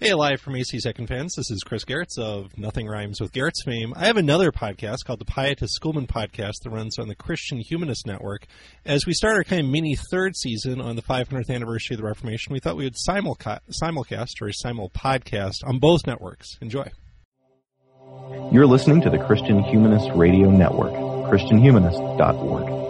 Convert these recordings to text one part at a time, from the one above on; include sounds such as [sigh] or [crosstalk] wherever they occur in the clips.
Hey, live from AC Second Fans, This is Chris Gerritz of Nothing Rhymes with Garrett's fame. I have another podcast called the Pietist Schoolman Podcast that runs on the Christian Humanist Network. As we start our kind of mini third season on the 500th anniversary of the Reformation, we thought we would simulca- simulcast or simul podcast on both networks. Enjoy. You're listening to the Christian Humanist Radio Network, ChristianHumanist.org.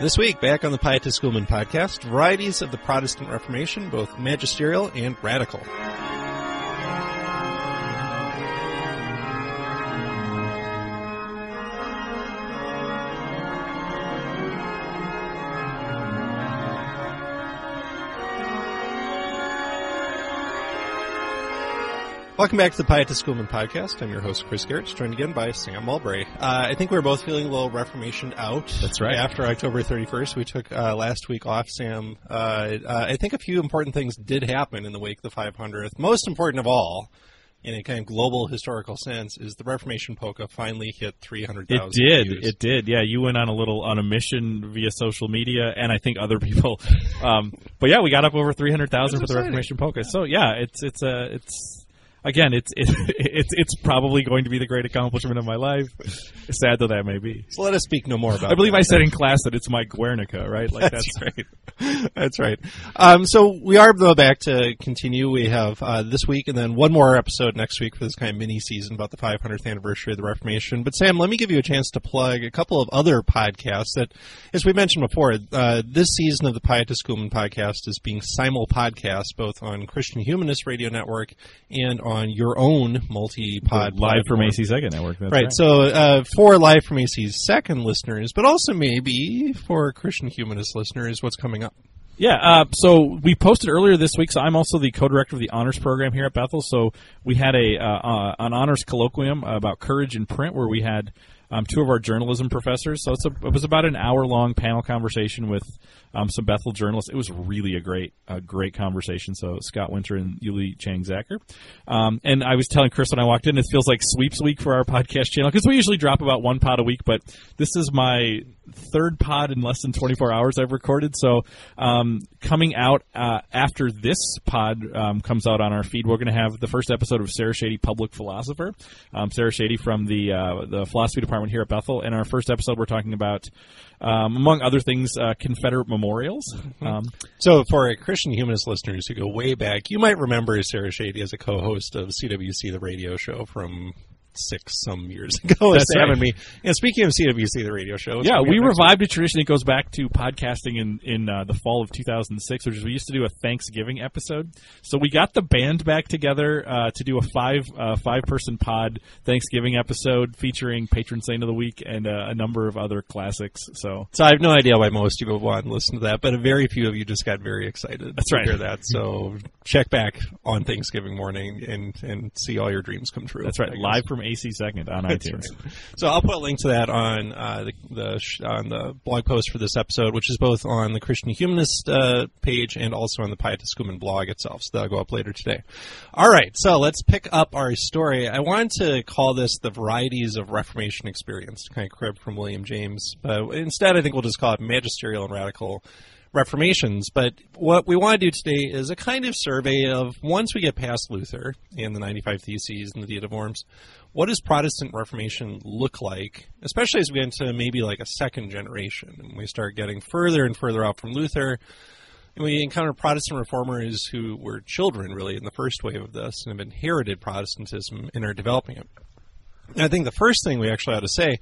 This week, back on the Pietist Schoolman podcast, varieties of the Protestant Reformation, both magisterial and radical. Welcome back to the Pietist Schoolman podcast. I'm your host, Chris Gerritz, joined again by Sam Mulberry. Uh, I think we are both feeling a little Reformation out. That's right. After October 31st, we took uh, last week off, Sam. Uh, uh, I think a few important things did happen in the wake of the 500th. Most important of all, in a kind of global historical sense, is the Reformation polka finally hit 300,000 It did. views. It did. Yeah, you went on a little on a mission via social media, and I think other people. Um, but yeah, we got up over three hundred thousand for the. Reformation polka. So yeah, it's it's a it's. Again, it's it, it's it's probably going to be the great accomplishment of my life. Sad though that may be. So let us speak no more about it. I believe that. I said in class that it's my Guernica, right? Like That's that's, [laughs] right. That's right. Um, so we are though back to continue. We have uh, this week and then one more episode next week for this kind of mini season about the 500th anniversary of the Reformation. But Sam, let me give you a chance to plug a couple of other podcasts that, as we mentioned before, uh, this season of the Pietist Schoolman podcast is being simul podcast both on Christian Humanist Radio Network and on your own multi-pod live from. AC Second Network. Right, right. so uh, for Live from AC's second listeners, but also maybe for Christian Humanist listeners, what's coming up? Yeah, uh, so we posted earlier this week. So I'm also the co-director of the honors program here at Bethel. So we had a uh, uh, an honors colloquium about courage in print, where we had um, two of our journalism professors. So it's a, it was about an hour long panel conversation with um, some Bethel journalists. It was really a great a great conversation. So Scott Winter and Yuli Chang Zacher. Um, and I was telling Chris when I walked in, it feels like sweeps week for our podcast channel because we usually drop about one pod a week, but this is my third pod in less than 24 hours I've recorded. So um, coming out uh, after this pod um, comes out on our feed, we're going to have the first episode of Sarah Shady, Public Philosopher. Um, Sarah Shady from the uh, the philosophy department here at Bethel. In our first episode, we're talking about, um, among other things, uh, Confederate memorials. Um, So, for Christian Humanist listeners who go way back, you might remember Sarah Shady as a co-host of CWC, the radio show from six some years [laughs] ago. That's right. and me. And speaking of CWC, the radio show, yeah, we revived a tradition that goes back to podcasting in in uh, the fall of 2006, which is we used to do a Thanksgiving episode. So we got the band back together uh, to do a five uh, five person pod Thanksgiving episode featuring patron saint of the week and uh, a number of other classics. So So I have no idea why most of you would want to listen to that, but a very few of you just got very excited That's to right. hear that. So check back on Thanksgiving morning and, and see all your dreams come true. that's right, live from AC Second on iTunes. right. So I'll put a link to that on uh, the, the sh- on the blog post for this episode, which is both on the Christian Humanist uh, page and also on the Pietist Schoolman blog itself. So that'll go up later today. All right, so let's pick up our story. I wanted to call this the varieties of Reformation experience, kind of crib from William James, but instead I think we'll just call it magisterial and radical reformations. But what we want to do today is a kind of survey of once we get past Luther and the 95 Theses and the Diet of Worms, what does Protestant Reformation look like, especially as we get into maybe like a second generation and we start getting further and further out from Luther. And we encounter Protestant reformers who were children, really, in the first wave of this and have inherited Protestantism and are developing it. And I think the first thing we actually ought to say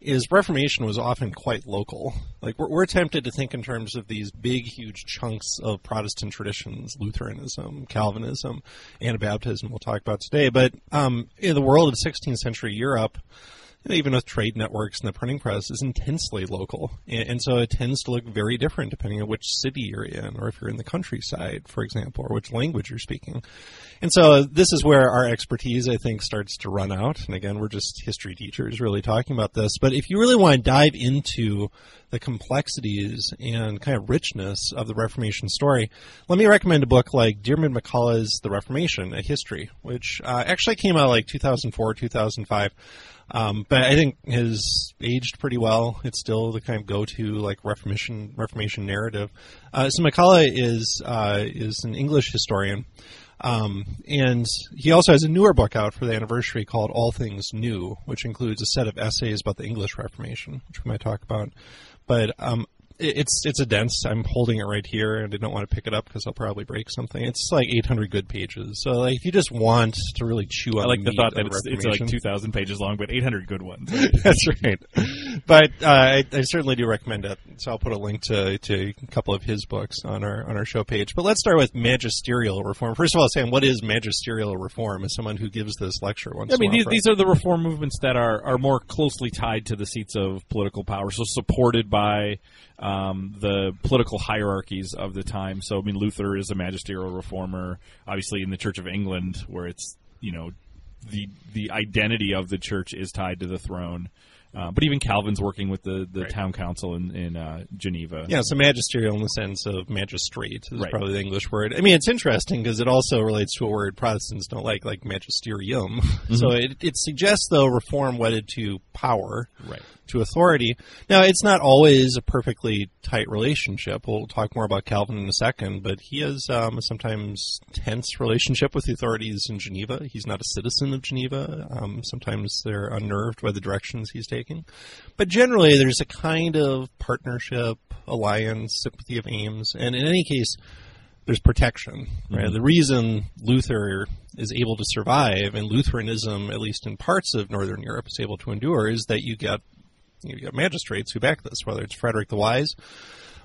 is Reformation was often quite local. Like we're, we're tempted to think in terms of these big, huge chunks of Protestant traditions, Lutheranism, Calvinism, Anabaptism. We'll talk about today. But um, in the world of 16th century Europe, know, even with trade networks and the printing press, is intensely local, and, and so it tends to look very different depending on which city you're in, or if you're in the countryside, for example, or which language you're speaking. And so this is where our expertise, I think, starts to run out. And again, we're just history teachers really talking about this. But if you really want to dive into the complexities and kind of richness of the Reformation story, let me recommend a book like Diarmaid MacCulloch's The Reformation, A History, which uh, actually came out like 2004, 2005. Um, but I think has aged pretty well. It's still the kind of go-to like Reformation Reformation narrative. Uh, so MacCulloch is uh, is an English historian, um, and he also has a newer book out for the anniversary called All Things New, which includes a set of essays about the English Reformation, which we might talk about. But um, it's it's a dense. I'm holding it right here, and I don't want to pick it up because I'll probably break something. It's like 800 good pages. So like, if you just want to really chew on, I like the, the, thought that it's, it's like 2,000 pages long, but 800 good ones. [laughs] That's right. But uh, I, I certainly do recommend it. So I'll put a link to, to a couple of his books on our on our show page. But let's start with magisterial reform. First of all, Sam, what is magisterial reform? As someone who gives this lecture once, I mean, these, these are the reform movements that are, are more closely tied to the seats of political power, so supported by um, the political hierarchies of the time. So, I mean, Luther is a magisterial reformer, obviously in the Church of England, where it's you know the the identity of the church is tied to the throne. Uh, but even Calvin's working with the, the town council in, in uh, Geneva. Yeah, so magisterial in the sense of magistrate is Right. probably the English word. I mean, it's interesting because it also relates to a word Protestants don't like, like magisterium. [laughs] So it, it suggests, though, reform wedded to power, Right. To authority. Now, it's not always a perfectly tight relationship. We'll talk more about Calvin in a second, but he has um, a sometimes tense relationship with the authorities in Geneva. He's not a citizen of Geneva. Um, sometimes they're unnerved by the directions he's taking. But generally, there's a kind of partnership, alliance, sympathy of aims, and in any case, there's protection. Right? The reason Luther is able to survive, and Lutheranism, at least in parts of Northern Europe, is able to endure, is that you get you get magistrates who back this, whether it's Frederick the Wise.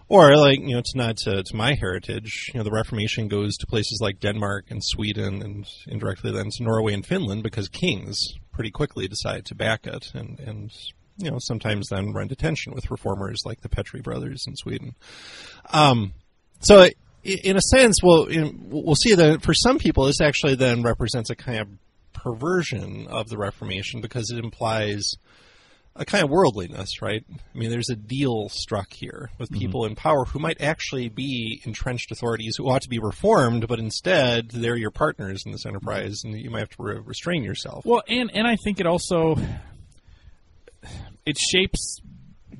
Or like you know, it's not to, to my heritage. You know, the Reformation goes to places like Denmark and Sweden, and indirectly then to Norway and Finland because kings pretty quickly decide to back it, and and you know sometimes then run to tension with reformers like the Petri brothers in Sweden. Um, so in a sense, well, in, we'll see that for some people, this actually then represents a kind of perversion of the Reformation because it implies a kind of worldliness, right? I mean, there's a deal struck here with people in power who might actually be entrenched authorities who ought to be reformed, but instead they're your partners in this enterprise, and you might have to re- restrain yourself. Well, and and I think it also it shapes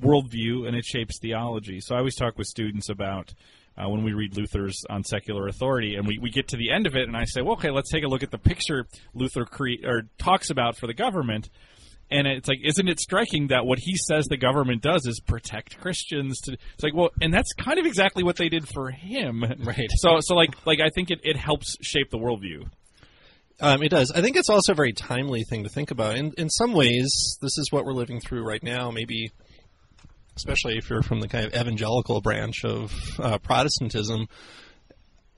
worldview and it shapes theology. So I always talk with students about uh, when we read Luther's on secular authority, and we, we get to the end of it, and I say, well, okay, let's take a look at the picture Luther cre- or talks about for the government. And it's like, isn't it striking that what he says the government does is protect Christians? To it's like, well, and that's kind of exactly what they did for him, Right. So, so like, like I think it, it helps shape the worldview. Um, it does. I think it's also a very timely thing to think about. In in some ways, this is what we're living through right now. Maybe, especially if you're from the kind of evangelical branch of uh, Protestantism.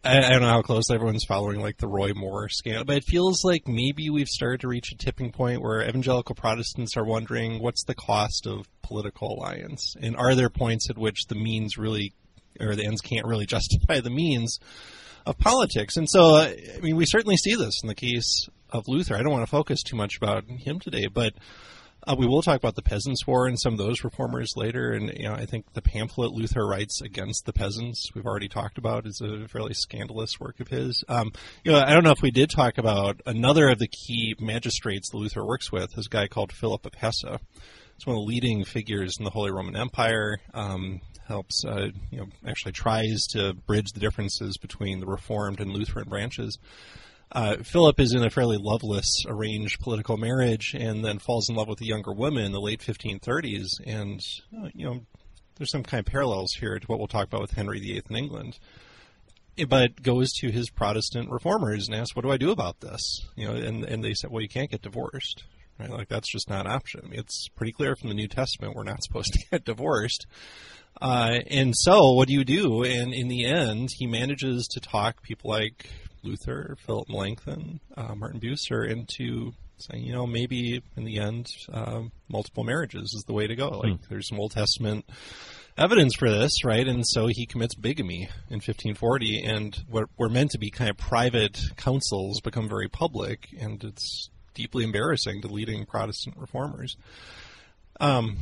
I, I don't know how close everyone's following like the Roy Moore scandal, but it feels like maybe we've started to reach a tipping point where evangelical Protestants are wondering what's the cost of political alliance, and are there points at which the means really, or the ends can't really [laughs] justify the means of politics. And so, uh, I mean, we certainly see this in the case of Luther. I don't want to focus too much about him today, but uh, we will talk about the Peasants' War and some of those reformers later. And you know, I think the pamphlet Luther writes against the peasants, we've already talked about, is a fairly scandalous work of his. Um, you know, I don't know if we did talk about another of the key magistrates Luther works with, is a guy called Philip of Hesse. He's one of the leading figures in the Holy Roman Empire. Um, helps, uh, you know, actually tries to bridge the differences between the Reformed and Lutheran branches. Uh, Philip is in a fairly loveless arranged political marriage, and then falls in love with a younger woman in the late 1530s. And uh, you know, there's some kind of parallels here to what we'll talk about with Henry VIII in England. But goes to his Protestant reformers and asks, "What do I do about this?" You know, and and they said, "Well, you can't get divorced." Right? Like that's just not an option. It's pretty clear from the New Testament we're not [laughs] supposed to get divorced. Uh, and so, what do you do? And in the end, he manages to talk people like Luther, Philip Melanchthon, uh, Martin Bucer into saying, you know, maybe in the end, um, multiple marriages is the way to go. Like, there's some Old Testament evidence for this, right? And so he commits bigamy in 1540, and what were meant to be kind of private councils become very public, and it's deeply embarrassing to leading Protestant reformers. Um,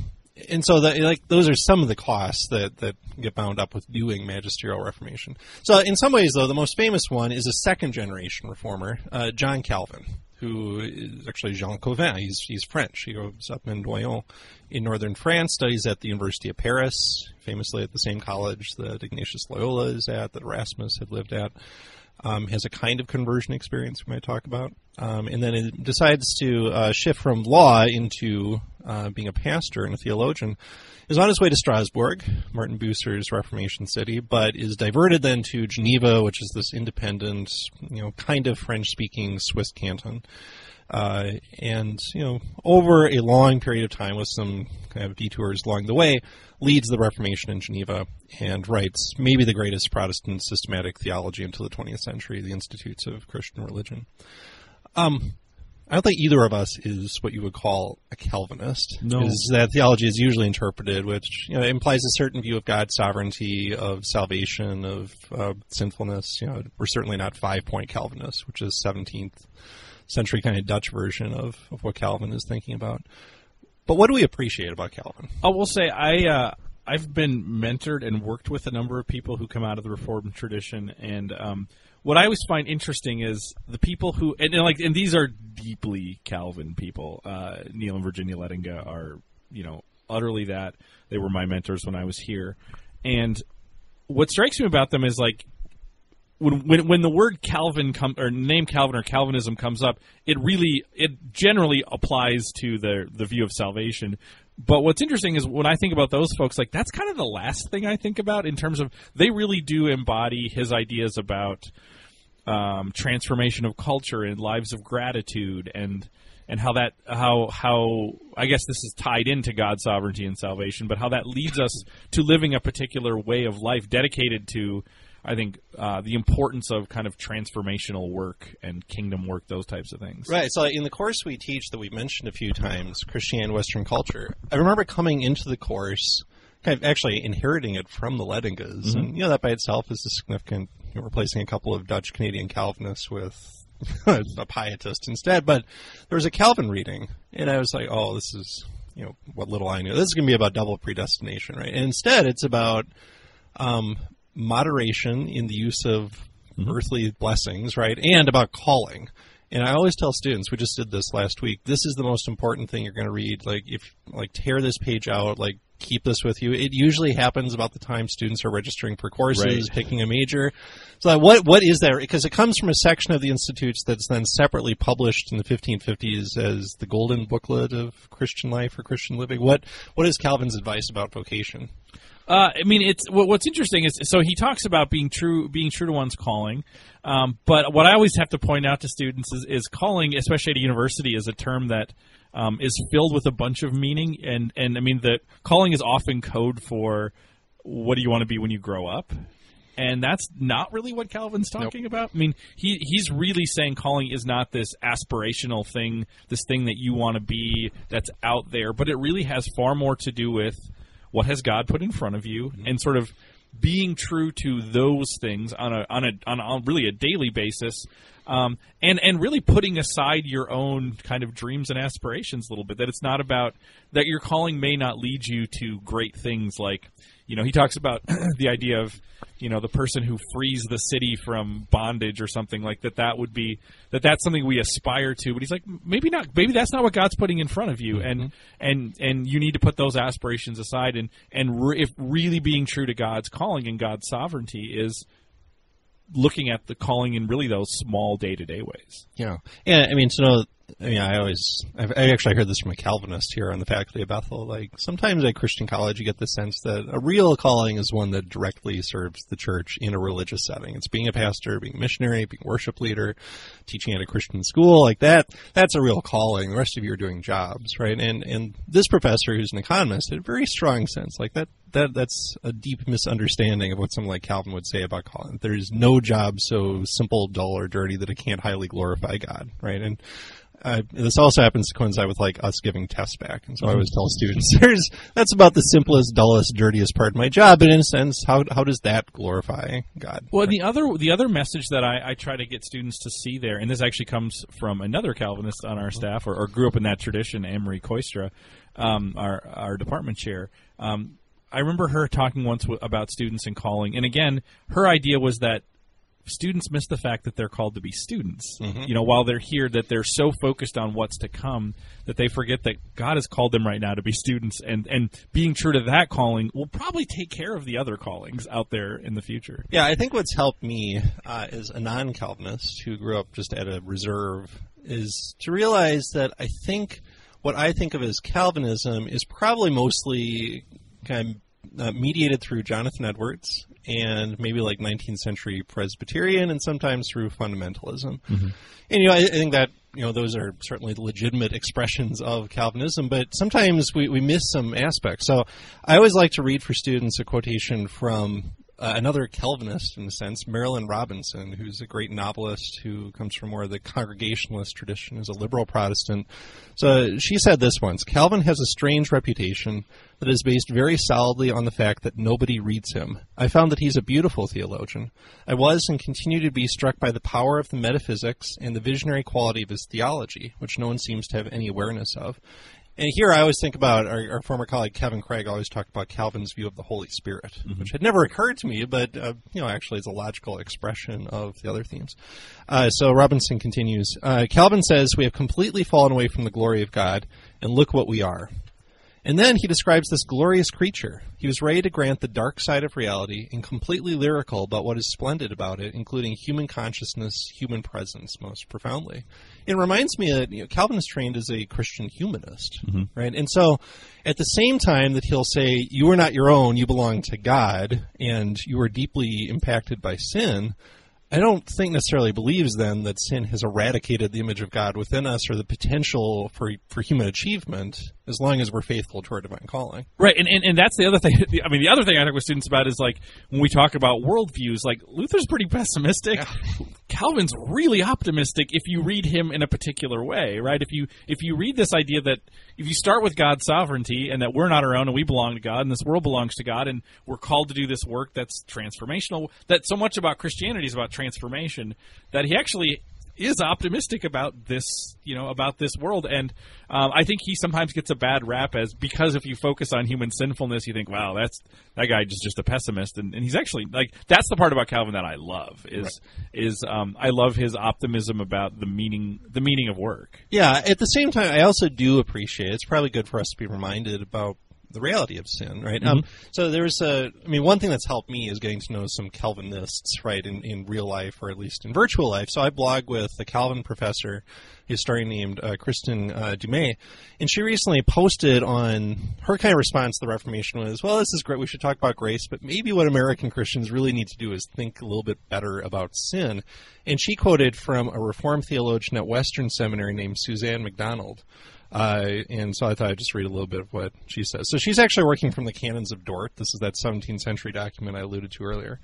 and so like those are some of the costs that that get bound up with doing magisterial reformation. So in some ways, though, the most famous one is a second generation reformer, uh, John Calvin, who is actually Jean Cauvin. He's he's French. He grows up in Noyon, in northern France. Studies at the University of Paris, famously at the same college that Ignatius Loyola is at, that Erasmus had lived at. Um, has a kind of conversion experience we might talk about, um, and then it decides to uh, shift from law into uh, being a pastor and a theologian. Is on his way to Strasbourg, Martin Bucer's Reformation city, but is diverted then to Geneva, which is this independent, you know, kind of French-speaking Swiss canton. Uh, and you know, over a long period of time, with some kind of detours along the way, leads the Reformation in Geneva and writes maybe the greatest Protestant systematic theology until the 20th century, the Institutes of Christian Religion. Um, I don't think either of us is what you would call a Calvinist. No. Is that theology is usually interpreted, which you know, implies a certain view of God's sovereignty, of salvation, of uh, sinfulness. You know, we're certainly not five point Calvinists, which is 17th century kind of Dutch version of, of what Calvin is thinking about. But what do we appreciate about Calvin? I will say I uh, I've been mentored and worked with a number of people who come out of the Reformed tradition, and um, what I always find interesting is the people who and, and like and these are deeply Calvin people. Uh, Neil and Virginia Lettinga are you know utterly that. They were my mentors when I was here, and what strikes me about them is like when when when the word Calvin come or name Calvin or Calvinism comes up, it really it generally applies to the the view of salvation. But what's interesting is when I think about those folks, like that's kind of the last thing I think about in terms of they really do embody his ideas about um, transformation of culture and lives of gratitude and and how that how how I guess this is tied into God's sovereignty and salvation, but how that leads us to living a particular way of life dedicated to I think uh, the importance of kind of transformational work and kingdom work, those types of things. Right. So in the course we teach that we mentioned a few times, Christianity and Western culture, I remember coming into the course, kind of actually inheriting it from the Lettingas. Mm-hmm. And, you know, that by itself is a significant, you know, replacing a couple of Dutch Canadian Calvinists with [laughs] a pietist instead. But there was a Calvin reading, and I was like, oh, this is, you know, what little I knew. This is going to be about double predestination, right? And instead, it's about um, moderation in the use of mm-hmm. earthly blessings, right? And about calling. And I always tell students, we just did this last week. This is the most important thing you're going to read. Like, if like tear this page out, like keep this with you. It usually happens about the time students are registering for courses, Right. picking a major. So, what what is there? Because it comes from a section of the institutes that's then separately published in the 1550s as the Golden Booklet of Christian Life or Christian Living. What what is Calvin's advice about vocation? Uh, I mean, it's what, what's interesting is so he talks about being true, being true to one's calling. Um, but what I always have to point out to students is, is calling, especially at a university, is a term that um, is filled with a bunch of meaning. And and I mean, the calling is often code for what do you want to be when you grow up. And that's not really what Calvin's talking about. I mean, he he's really saying calling is not this aspirational thing, this thing that you want to be that's out there, but it really has far more to do with what has God put in front of you and sort of being true to those things on a on a on, a, on really a daily basis um, and and really putting aside your own kind of dreams and aspirations a little bit that it's not about that your calling may not lead you to great things like you know he talks about [clears throat] the idea of you know the person who frees the city from bondage or something like that that would be that that's something we aspire to. But he's like maybe not maybe that's not what god's putting in front of you. And mm-hmm. and and you need to put those aspirations aside. And and re- if really being true to god's calling and god's sovereignty is looking at the calling in really those small day-to-day ways. Yeah, yeah. I mean, to know, I mean, I always, I've, I actually heard this from a Calvinist here on the faculty of Bethel. Like, sometimes at Christian college, you get the sense that a real calling is one that directly serves the church in a religious setting. It's being a pastor, being a missionary, being worship leader, teaching at a Christian school, like that. That's a real calling. The rest of you are doing jobs, right? And and this professor, who's an economist, had a very strong sense, like that. That that's a deep misunderstanding of what someone like Calvin would say about calling. There's no job so simple, dull, or dirty that it can't highly glorify God, right? And uh, this also happens to coincide with like us giving tests back, and so I always tell students, [laughs] "There's that's about the simplest, dullest, dirtiest part of my job." But in a sense, how how does that glorify God? Well, the other the other message that I, I try to get students to see there, and this actually comes from another Calvinist on our staff, or, or grew up in that tradition, Anne-Marie Kooistra, um, our our department chair. Um, I remember her talking once w- about students and calling, and again, her idea was that students miss the fact that they're called to be students. You know, while they're here, that they're so focused on what's to come that they forget that God has called them right now to be students, and and being true to that calling will probably take care of the other callings out there in the future. Yeah, I think what's helped me uh, as a non Calvinist who grew up just at a reserve is to realize that I think what I think of as Calvinism is probably mostly kind of uh, mediated through Jonathan Edwards and maybe like 19th century Presbyterian and sometimes through fundamentalism. And, you know, I, I think that, you know, those are certainly legitimate expressions of Calvinism, but sometimes we, we miss some aspects. So I always like to read for students a quotation from uh, another Calvinist, in a sense, Marilynne Robinson, who's a great novelist who comes from more of the Congregationalist tradition, is a liberal Protestant. So she said this once Calvin has a strange reputation that is based very solidly on the fact that nobody reads him. I found that he's a beautiful theologian. I was and continue to be struck by the power of the metaphysics and the visionary quality of his theology, which no one seems to have any awareness of. And here I always think about our, our former colleague Kevin Craig always talked about Calvin's view of the Holy Spirit, which had never occurred to me, but uh, you know actually is a logical expression of the other themes. Uh, so Robinson continues. Uh, Calvin says we have completely fallen away from the glory of God, and look what we are. And then he describes this glorious creature. He was ready to grant the dark side of reality and completely lyrical about what is splendid about it, including human consciousness, human presence, most profoundly. It reminds me that you know, Calvin is trained as a Christian humanist, mm-hmm. right? And so, at the same time that he'll say, "You are not your own; you belong to God, and you are deeply impacted by sin." I don't think necessarily believes then that sin has eradicated the image of God within us or the potential for for human achievement as long as we're faithful to our divine calling. Right, and, and, and that's the other thing. [laughs] I mean, the other thing I talk with students about is like when we talk about worldviews, like Luther's pretty pessimistic. [laughs] Calvin's really optimistic if you read him in a particular way, right? If you if you read this idea that if you start with God's sovereignty and that we're not our own and we belong to God and this world belongs to God and we're called to do this work that's transformational, that so much about Christianity is about transformation that he actually is optimistic about this, you know, about this world, and um, I think he sometimes gets a bad rap as because if you focus on human sinfulness, you think, wow, that's that guy just just a pessimist, and, and he's actually like that's the part about Calvin that I love is is um, I love his optimism about the meaning the meaning of work. Yeah, at the same time, I also do appreciate it's probably good for us to be reminded about the reality of sin, right? Um, so there's a, I mean, one thing that's helped me is getting to know some Calvinists, right, in, in real life or at least in virtual life. So I blog with a Calvin professor, a historian named uh, Kristin uh, Du Mez, and she recently posted on her kind of response to the Reformation was, well, this is great, we should talk about grace, but maybe what American Christians really need to do is think a little bit better about sin. And she quoted from a Reformed theologian at Western Seminary named Suzanne McDonald. Uh, and so I thought I'd just read a little bit of what she says. So she's actually working from the Canons of Dort. This is that 17th century document I alluded to earlier.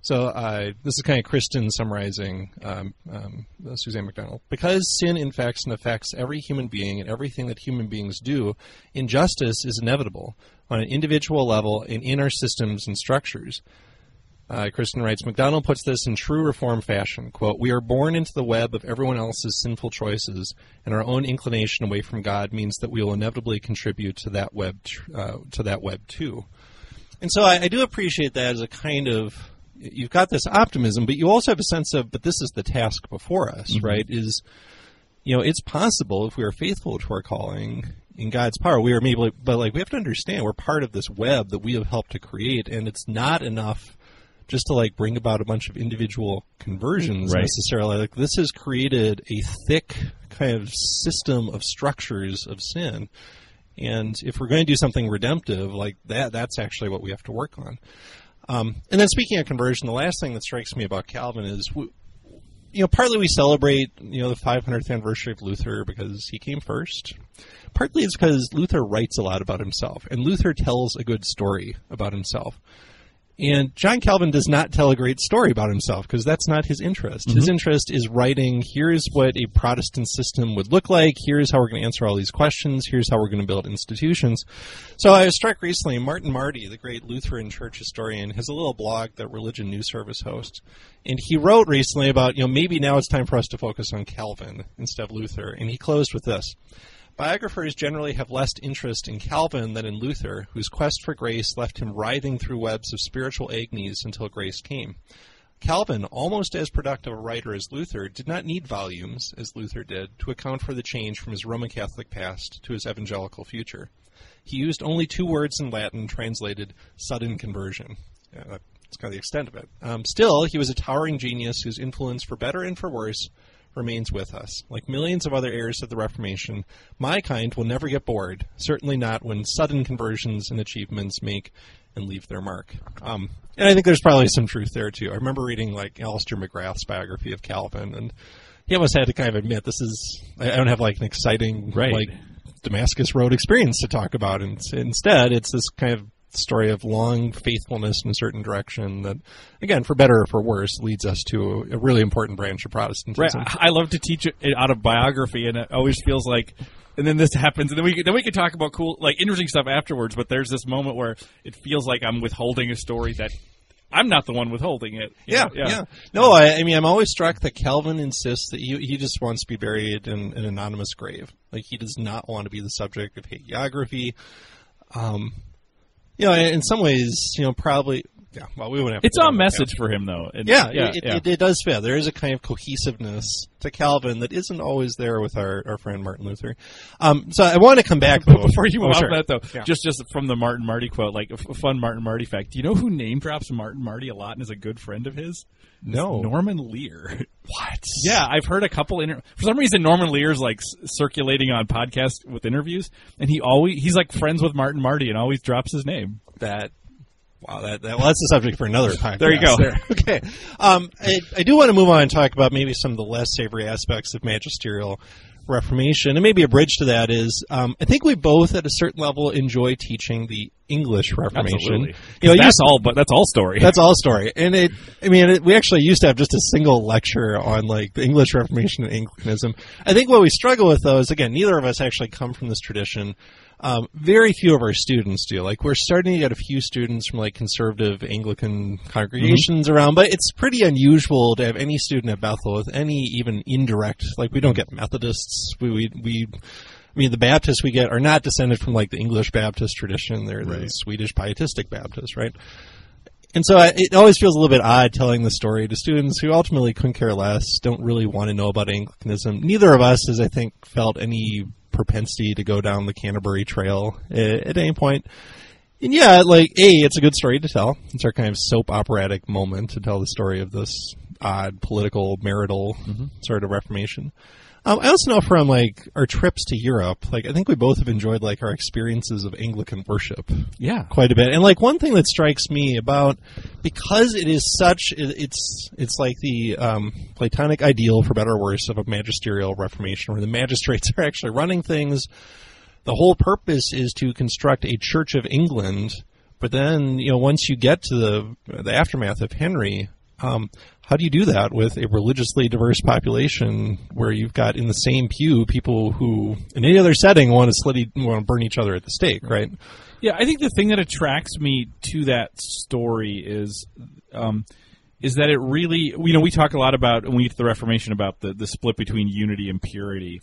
So uh, this is kind of Kristin summarizing um, um, uh, Suzanne McDonald. Because sin infects and affects every human being and everything that human beings do, injustice is inevitable on an individual level and in our systems and structures. Uh, Kristin writes, McDonald puts this in true reform fashion. Quote, We are born into the web of everyone else's sinful choices, and our own inclination away from God means that we will inevitably contribute to that web, tr- uh, to that web too. And so I, I do appreciate that as a kind of, you've got this optimism, but you also have a sense of, but this is the task before us, right? Is, you know, it's possible if we are faithful to our calling in God's power, we are able, but like we have to understand we're part of this web that we have helped to create, and it's not enough just to like bring about a bunch of individual conversions Right. necessarily. Like this has created a thick kind of system of structures of sin. And if we're going to do something redemptive like that, that's actually what we have to work on. Um, and then speaking of conversion, the last thing that strikes me about Calvin is, w- you know, partly we celebrate, you know, the 500th anniversary of Luther because he came first. Partly it's because Luther writes a lot about himself, and Luther tells a good story about himself. And John Calvin does not tell a great story about himself because that's not his interest. His mm-hmm. interest is writing, here's what a Protestant system would look like, here's how we're going to answer all these questions, here's how we're going to build institutions. So I was struck recently, Martin Marty, the great Lutheran church historian, has a little blog that Religion News Service hosts. And he wrote recently about, you know, maybe now it's time for us to focus on Calvin instead of Luther. And he closed with this. Biographers generally have less interest in Calvin than in Luther, whose quest for grace left him writhing through webs of spiritual agonies until grace came. Calvin, almost as productive a writer as Luther, did not need volumes, as Luther did, to account for the change from his Roman Catholic past to his evangelical future. He used only two words in Latin translated sudden conversion. Yeah, that's kind of the extent of it. Um, still, he was a towering genius whose influence, for better and for worse, remains with us. Like millions of other heirs of the Reformation, my kind will never get bored, certainly not when sudden conversions and achievements make and leave their mark. Um, and I think there's probably some truth there too. I remember reading like Alister McGrath's biography of Calvin, and he almost had to kind of admit this is I don't have like an exciting Right. like Damascus Road experience to talk about, and instead it's this kind of story of long faithfulness in a certain direction that, again, for better or for worse, leads us to a, really important branch of Protestantism. I I love to teach it out of biography, and it always feels like, and then this happens, and then we then we can talk about cool, like interesting stuff afterwards. But there's this moment where it feels like I'm withholding a story that I'm not the one withholding it. you Yeah, yeah, No, I, I mean, I'm always struck that Calvin insists that he, he just wants to be buried in an anonymous grave. Like, he does not want to be the subject of hagiography. Um, you know, in some ways, you know, probably, yeah, well, we wouldn't have It's on message for him though. And- Yeah, yeah, it, yeah. It, it does fit. There is a kind of cohesiveness to Calvin that isn't always there with our, our friend Martin Luther. Um, so I want to come back though. [laughs] Before you Oh, move on sure. that, though, Yeah. just just from the Martin Marty quote, like a fun Martin Marty fact. Do you know who name drops Martin Marty a lot and is a good friend of his? No. Norman Lear. What? Yeah, I've heard a couple. Inter- For some reason, Norman Lear's like circulating on podcasts with interviews, and he always he's like friends with Martin Marty and always drops his name. that wow that, that well that's the subject for another podcast There you go. [laughs] okay um, I, I do want to move on and talk about maybe some of the less savory aspects of magisterial reformation and maybe a bridge to that is um, i think we both at a certain level enjoy teaching the english reformation you know, that's you- all, but that's all story. that's all story. And it, I mean, it, we actually used to have just a single lecture on like the English Reformation and Anglicanism. I think what we struggle with though is again, neither of us actually come from this tradition. Um, very few of our students do. Like we're starting to get a few students from like conservative Anglican congregations around, but it's pretty unusual to have any student at Bethel with any even indirect. Like we don't get Methodists. We we. we I mean, the Baptists we get are not descended from like the English Baptist tradition. They're the Swedish Pietistic Baptists, right? And so I, it always feels a little bit odd telling the story to students who ultimately couldn't care less, don't really want to know about Anglicanism. Neither of us has, I think, felt any propensity to go down the Canterbury Trail at, at any point. And yeah, like, A, it's a good story to tell. It's our kind of soap operatic moment to tell the story of this odd political, marital mm-hmm. sort of reformation. Um, I also know from like our trips to Europe, like I think we both have enjoyed like our experiences of Anglican worship yeah. quite a bit. And like one thing that strikes me about because it is such it's it's like the um, Platonic ideal for better or worse of a magisterial reformation where the magistrates [laughs] are actually running things. The whole purpose is to construct a Church of England, but then you know once you get to the the aftermath of Henry. Um, how do you do that with a religiously diverse population where you've got in the same pew people who, in any other setting, want to slit, want to burn each other at the stake, right? Yeah, I think the thing that attracts me to that story is, um, is that it really, you know, we talk a lot about when we get to the Reformation about the the split between unity and purity,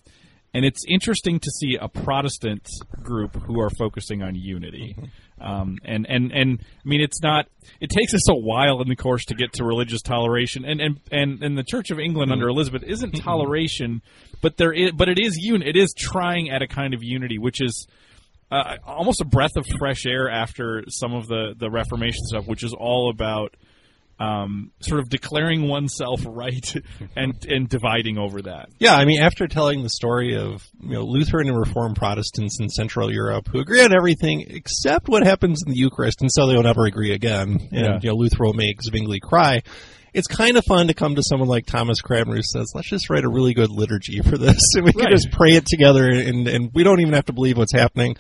and it's interesting to see a Protestant group who are focusing on unity. Um, and, and, and I mean, it's not. It takes us a while in the course to get to religious toleration, and and and, and the Church of England under Elizabeth isn't toleration, but there is, but it is un. It is trying at a kind of unity, which is uh, almost a breath of fresh air after some of the the Reformation stuff, which is all about um, sort of declaring oneself right and and dividing over that. Yeah, I mean, after telling the story of you know Lutheran and Reformed Protestants in Central Europe who agree on everything except what happens in the Eucharist, and so they'll never agree again, and Yeah. you know Luther will make Zwingli cry. It's kind of fun to come to someone like Thomas Cranmer who says, "Let's just write a really good liturgy for this, and we can Right. just pray it together, and and we don't even have to believe what's happening."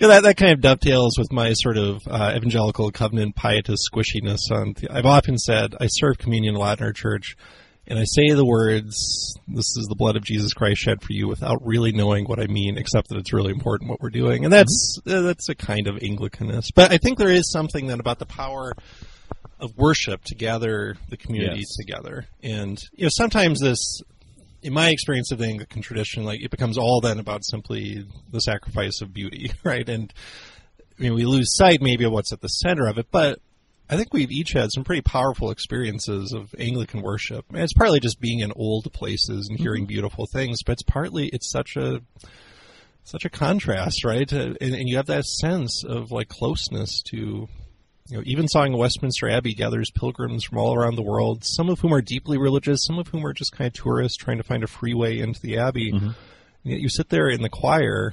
You know, that, that kind of dovetails with my sort of uh, evangelical covenant pietist squishiness. On I've often said I serve communion a lot in our church, and I say the words, "This is the blood of Jesus Christ shed for you," without really knowing what I mean, except that it's really important what we're doing, and that's uh, that's a kind of Anglicanist. But I think there is something then about the power of worship to gather the community Yes. together, and you know sometimes this. In my experience of the Anglican tradition, like it becomes all then about simply the sacrifice of beauty, [laughs] right? And I mean, we lose sight maybe of what's at the center of it, but I think we've each had some pretty powerful experiences of Anglican worship. And it's partly just being in old places and hearing mm-hmm. beautiful things, but it's partly it's such a such a contrast, right? And, and you have that sense of like closeness to you know, Evensong Westminster Abbey gathers pilgrims from all around the world, some of whom are deeply religious, some of whom are just kind of tourists trying to find a free way into the Abbey. And yet you sit there in the choir,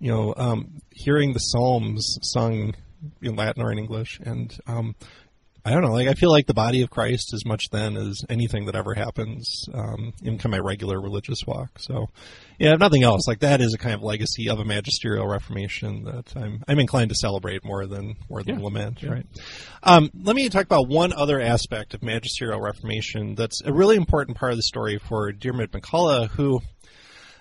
you know, um, hearing the Psalms sung in Latin or in English, and um, I don't know, like I feel like the body of Christ as much then as anything that ever happens um, in kind of my regular religious walk. So, yeah, if nothing else, like that is a kind of legacy of a magisterial Reformation that I'm I'm inclined to celebrate more than more than Yeah. lament. Yeah. Right. Um, let me talk about one other aspect of magisterial Reformation that's a really important part of the story for Diarmaid MacCulloch, who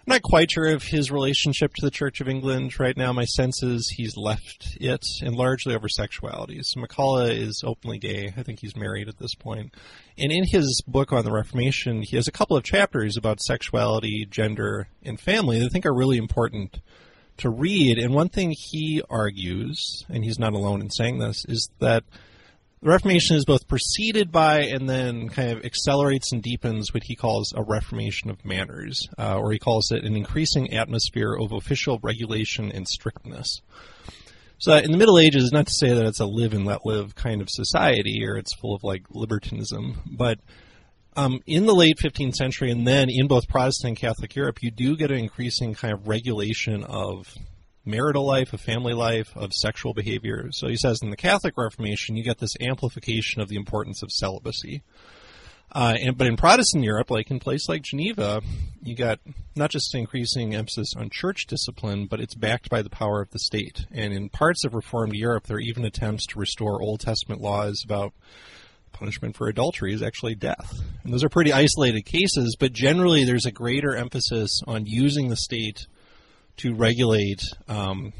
not quite sure of his relationship to the Church of England right now. My sense is he's left it, and largely over sexuality. So MacCulloch is openly gay. I think he's married at this point. And in his book on the Reformation, he has a couple of chapters about sexuality, gender, and family that I think are really important to read. And one thing he argues, and he's not alone in saying this, is that the Reformation is both preceded by and then kind of accelerates and deepens what he calls a reformation of manners, uh, or he calls it an increasing atmosphere of official regulation and strictness. So in the Middle Ages, not to say that it's a live and let live kind of society or it's full of like libertinism, but um, in the late 15th century and then in both Protestant and Catholic Europe, you do get an increasing kind of regulation of marital life, of family life, of sexual behavior. So he says in the Catholic Reformation, you get this amplification of the importance of celibacy. Uh, and, but in Protestant Europe, like in places like Geneva, you got not just increasing emphasis on church discipline, but it's backed by the power of the state. And in parts of Reformed Europe, there are even attempts to restore Old Testament laws about punishment for adultery is actually death. And those are pretty isolated cases, but generally there's a greater emphasis on using the state to regulate um,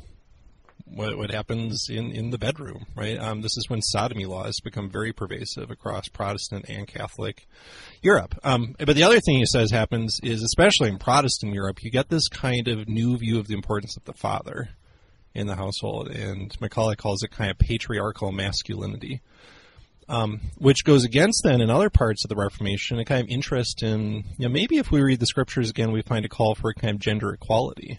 what, what happens in, in the bedroom, right? Um, this is when sodomy laws become very pervasive across Protestant and Catholic Europe. Um, but the other thing he says happens is, especially in Protestant Europe, you get this kind of new view of the importance of the father in the household, and MacCulloch calls it kind of patriarchal masculinity um, which goes against then in other parts of the Reformation a kind of interest in you know maybe if we read the scriptures again we find a call for a kind of gender equality.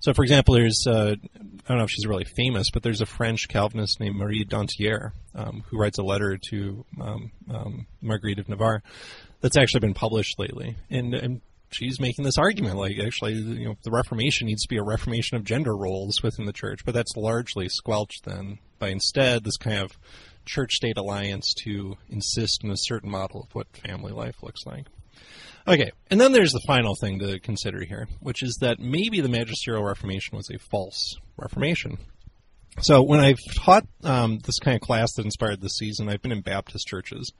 So, for example, there's uh, I don't know if she's really famous, but there's a French Calvinist named Marie Dentière um, who writes a letter to um, um, Marguerite of Navarre that's actually been published lately, and and she's making this argument like actually you know the Reformation needs to be a reformation of gender roles within the church, but that's largely squelched then by instead this kind of church state alliance to insist on a certain model of what family life looks like. Okay, and then there's the final thing to consider here, which is that maybe the magisterial reformation was a false reformation. So when I've taught um, this kind of class that inspired this season, I've been in Baptist churches,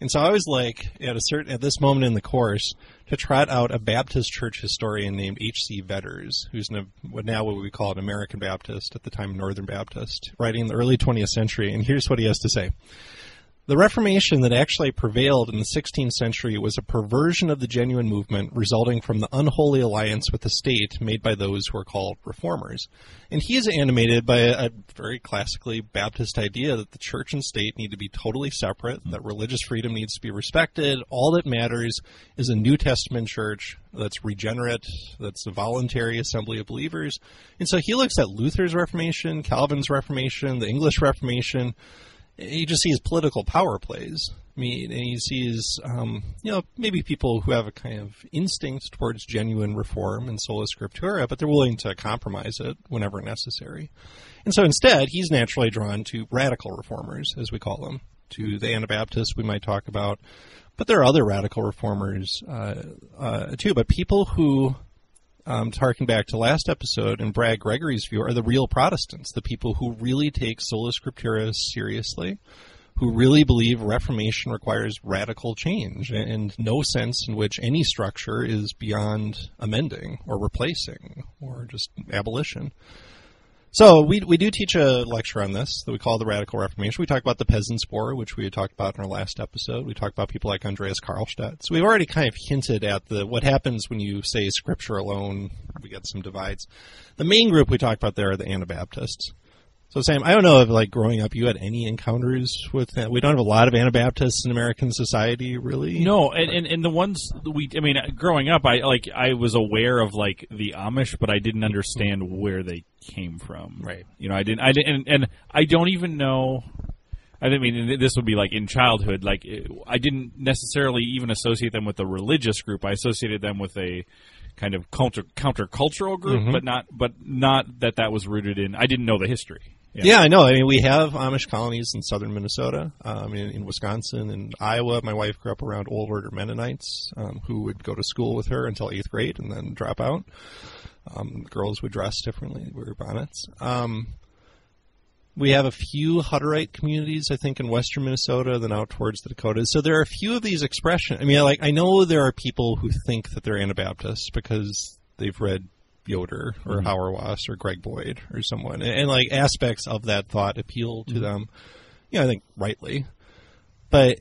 and so I was like at a certain at this moment in the course to trot out a Baptist church historian named H.C. Vedder, who's what now what we call an American Baptist at the time Northern Baptist, writing in the early 20th century. And here's what he has to say. The Reformation that actually prevailed in the 16th century was a perversion of the genuine movement resulting from the unholy alliance with the state made by those who are called reformers. And he is animated by a, very classically Baptist idea that the church and state need to be totally separate, that religious freedom needs to be respected. All that matters is a New Testament church that's regenerate, that's a voluntary assembly of believers. And so he looks at Luther's Reformation, Calvin's Reformation, the English Reformation, he just sees political power plays. I mean, and he sees, um, you know, maybe people who have a kind of instinct towards genuine reform and sola scriptura, but they're willing to compromise it whenever necessary. And so instead, he's naturally drawn to radical reformers, as we call them, to the Anabaptists we might talk about, but there are other radical reformers uh, uh, too. But people who um, to harken back to last episode and Brad Gregory's view, are the real Protestants, the people who really take sola scriptura seriously, who really believe Reformation requires radical change and no sense in which any structure is beyond amending or replacing or just abolition. So we we do teach a lecture on this that we call the Radical Reformation. We talk about the Peasants' War, which we had talked about in our last episode. We talk about people like Andreas Karlstadt. So we've already kind of hinted at the what happens when you say Scripture alone. We get some divides. The main group we talk about there are the Anabaptists. So Sam, I don't know if like growing up you had any encounters with that. We don't have a lot of Anabaptists in American society, really. No, and, and, and the ones we, I mean, growing up, I like I was aware of like the Amish, but I didn't understand where they came from. Right. You know, I didn't, I didn't, and, and I don't even know. I didn't mean this would be like in childhood. Like I didn't necessarily even associate them with a religious group. I associated them with a kind of counter countercultural group, Mhm. but not, but not that that was rooted in. I didn't know the history. Yeah. I know. I mean, we have Amish colonies in southern Minnesota, um, in, in Wisconsin, and Iowa. My wife grew up around Old Order Mennonites, um, who would go to school with her until eighth grade and then drop out. Um, girls would dress differently, wear bonnets. Um, we have a few Hutterite communities, I think, in western Minnesota, then out towards the Dakotas. So there are a few of these expressions. I mean, like I know there are people who think that they're Anabaptists because they've read Yoder or mm-hmm. Hauerwas or Greg Boyd or someone, and, and, like aspects of that thought appeal to mm-hmm. them. You know, I think rightly, but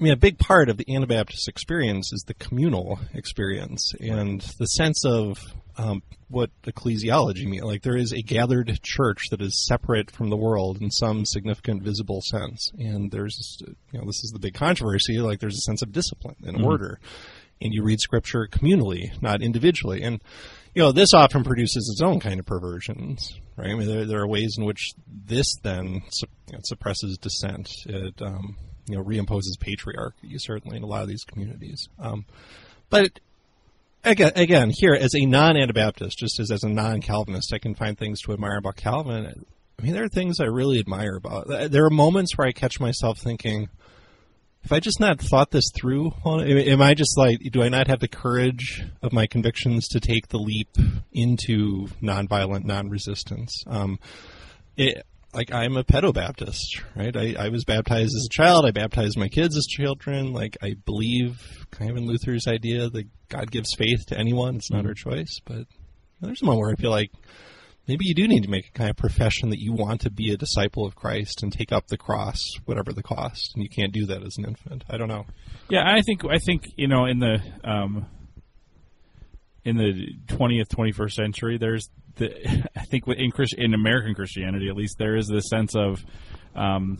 I mean, a big part of the Anabaptist experience is the communal experience and the sense of um, what ecclesiology means. Like there is a gathered church that is separate from the world in some significant visible sense, and there's you know this is the big controversy. Like there's a sense of discipline and mm-hmm. order, and you read scripture communally, not individually, and you know this often produces its own kind of perversions, right? I mean, there, there are ways in which this then you know, suppresses dissent. It um, you know reimposes patriarchy certainly in a lot of these communities, um, but again, again, here as a non-Anabaptist, just as as a non-Calvinist, I can find things to admire about Calvin. I mean, there are things I really admire about. There are moments where I catch myself thinking, if I just not thought this through, am I just like, do I not have the courage of my convictions to take the leap into nonviolent non-resistance? Um, it, like I'm a pedo-Baptist, right? I, I was baptized as a child. I baptized my kids as children. Like I believe kind of in Luther's idea that God gives faith to anyone. It's not our choice. But there's a moment where I feel like maybe you do need to make a kind of profession that you want to be a disciple of Christ and take up the cross, whatever the cost. And you can't do that as an infant. I don't know. Yeah, I think I think you know in the um, in the twentieth, twenty first century, there's the [laughs] I think in Christ, in American Christianity at least there is this sense of um,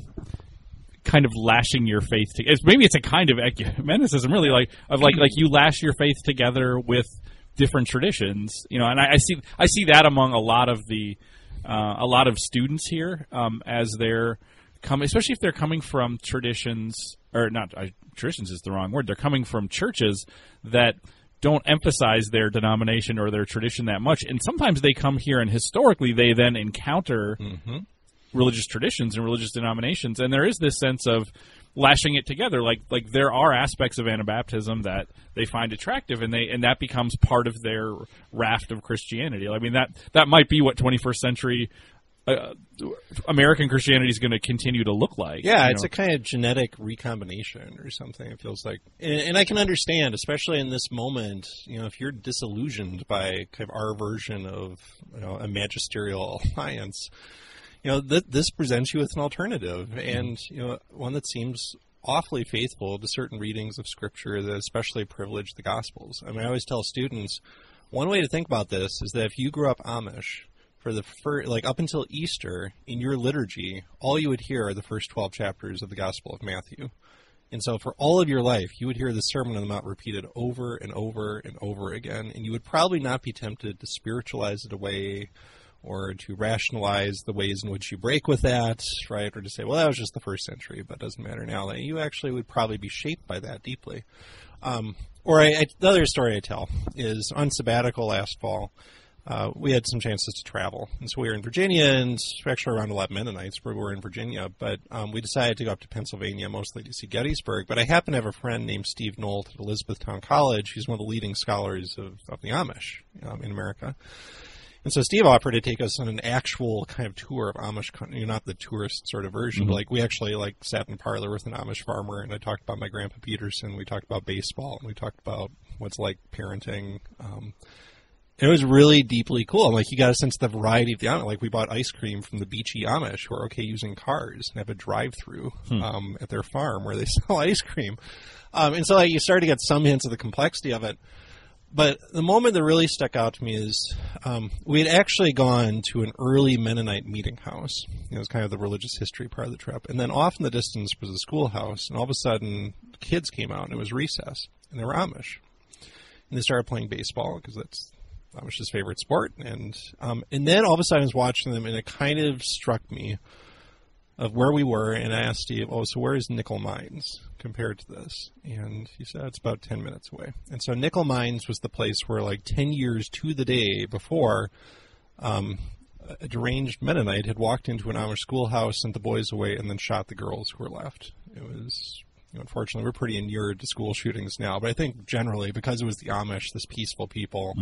kind of lashing your faith together. maybe it's a kind of ecumenicism [laughs] really like of like like you lash your faith together with different traditions you know and I, I see I see that among a lot of the uh, a lot of students here um, as they're coming especially if they're coming from traditions or not uh, traditions is the wrong word they're coming from churches that don't emphasize their denomination or their tradition that much and sometimes they come here and historically they then encounter religious traditions and religious denominations, and there is this sense of lashing it together. Like like there are aspects of Anabaptism that they find attractive, and they and that becomes part of their raft of Christianity. I mean that that might be what 21st century. Uh, American Christianity is going to continue to look like. Yeah, it's know? a kind of genetic recombination or something. It feels like, and, and I can understand, especially in this moment. You know, if you're disillusioned by kind of our version of you know a magisterial [laughs] alliance, you know th- this presents you with an alternative, and you know one that seems awfully faithful to certain readings of Scripture that especially privilege the Gospels. I mean, I always tell students one way to think about this is that if you grew up Amish for the first, like up until Easter in your liturgy, all you would hear are the first 12 chapters of the Gospel of Matthew. And so for all of your life, you would hear the Sermon on the Mount repeated over and over and over again, and you would probably not be tempted to spiritualize it away or to rationalize the ways in which you break with that, right? Or to say, well, that was just the first century, but it doesn't matter now. You actually would probably be shaped by that deeply. Um, or I, I, the other story I tell is on sabbatical last fall, uh, we had some chances to travel. And so we were in Virginia, and actually around a lot of Mennonites we were in Virginia, but um, we decided to go up to Pennsylvania mostly to see Gettysburg. But I happen to have a friend named Steve Nolt at Elizabethtown College. He's one of the leading scholars of, of the Amish um, in America. And so Steve offered to take us on an actual kind of tour of Amish country, you know, not the tourist sort of version. But like we actually like sat in parlor with an Amish farmer, and I talked about my grandpa Peterson. We talked about baseball, and we talked about what's like parenting. Um, it was really deeply cool. Like you got a sense of the variety of the Amish. Like we bought ice cream from the Beachy Amish who are okay using cars and have a drive-through um, at their farm where they [laughs] sell ice cream. Um, and so like, you start to get some hints of the complexity of it. But the moment that really stuck out to me is um, we had actually gone to an early Mennonite meeting house. It was kind of the religious history part of the trip. And then off in the distance was a schoolhouse, and all of a sudden, kids came out, and it was recess, and they were Amish. And they started playing baseball because that's Amish's favorite sport. And um, and then all of a sudden, I was watching them, and it kind of struck me of where we were, and I asked Steve, "Oh, so where is Nickel Mines compared to this?" And he said it's about ten minutes away. And so Nickel Mines was the place where, like ten years to the day before, um, a deranged Mennonite had walked into an Amish schoolhouse, sent the boys away, and then shot the girls who were left. It was. You know, unfortunately, we're pretty inured to school shootings now, but I think generally because it was the Amish, this peaceful people,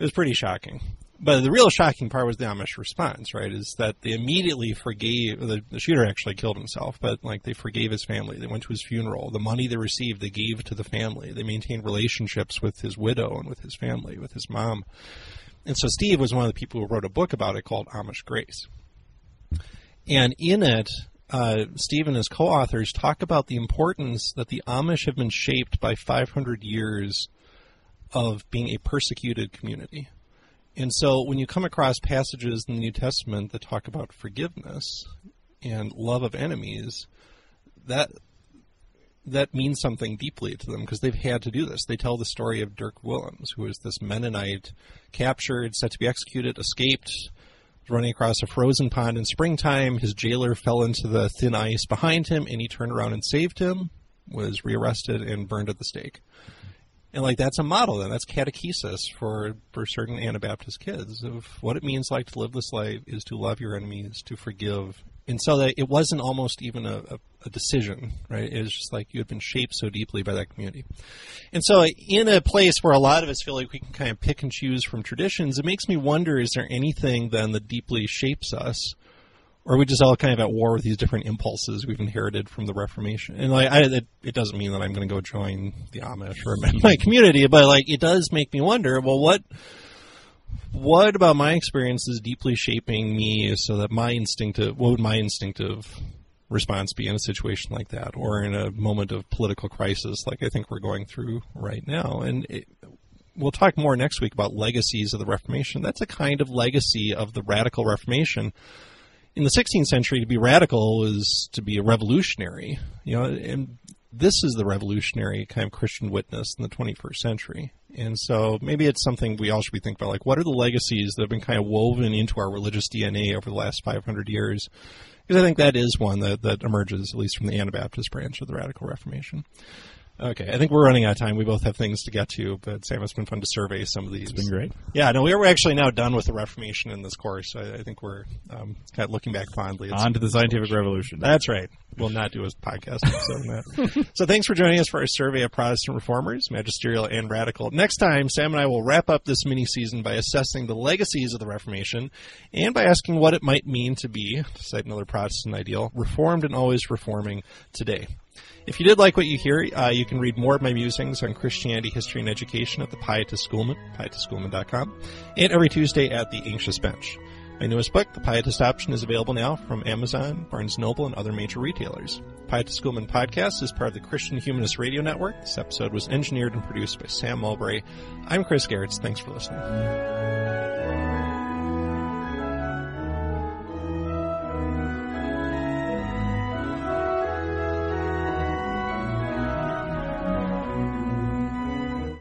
it was pretty shocking. But the real shocking part was the Amish response, right? Is that they immediately forgave the, the shooter actually killed himself, but like they forgave his family. They went to his funeral. The money they received, they gave to the family. They maintained relationships with his widow and with his family, with his mom. And so Steve was one of the people who wrote a book about it called Amish Grace. And in it, uh, Steve and his co-authors talk about the importance that the Amish have been shaped by 500 years of being a persecuted community. And so when you come across passages in the New Testament that talk about forgiveness and love of enemies, that that means something deeply to them because they've had to do this. They tell the story of Dirk Willems, who was this Mennonite captured, set to be executed, escaped, running across a frozen pond in springtime. His jailer fell into the thin ice behind him, and he turned around and saved him, was rearrested, and burned at the stake. And like that's a model then. That's catechesis for for certain Anabaptist kids of what it means like to live this life is to love your enemies, to forgive. And so that it wasn't almost even a, a, a decision, right? It was just like you had been shaped so deeply by that community. And so in a place where a lot of us feel like we can kind of pick and choose from traditions, it makes me wonder, is there anything then that deeply shapes us? Or are we just all kind of at war with these different impulses we've inherited from the Reformation? And like, I, it, it doesn't mean that I'm going to go join the Amish or [laughs] my community, but like, it does make me wonder. Well, what what about my experience is deeply shaping me, so that my instinctive what would my instinctive response be in a situation like that, or in a moment of political crisis like I think we're going through right now? And it, we'll talk more next week about legacies of the Reformation. That's a kind of legacy of the radical Reformation in the 16th century, to be radical is to be a revolutionary. You know, and this is the revolutionary kind of Christian witness in the 21st century. And so maybe it's something we all should be thinking about. Like, what are the legacies that have been kind of woven into our religious DNA over the last 500 years? Because I think that is one that, that emerges, at least from the Anabaptist branch of the Radical Reformation. Okay, I think we're running out of time. We both have things to get to, but Sam, it's been fun to survey some of these. It's been great. Yeah, no, we're actually now done with the Reformation in this course. I, I think we're um, kind of looking back fondly. On to the scientific revolution. That's right. We'll not do a podcast episode on that. [laughs] so thanks for joining us for our survey of Protestant reformers, magisterial and radical. Next time, Sam and I will wrap up this mini season by assessing the legacies of the Reformation and by asking what it might mean to be, to cite another Protestant ideal, reformed and always reforming today. If you did like what you hear, uh, you can read more of my musings on Christianity, history, and education at the Pietist Schoolman, pietistSchoolman.com, and every Tuesday at the Anxious Bench. My newest book, The Pietist Option, is available now from Amazon, Barnes Noble, and other major retailers. Pietist Schoolman Podcast is part of the Christian Humanist Radio Network. This episode was engineered and produced by Sam Mulberry. I'm Chris Gehrz. Thanks for listening.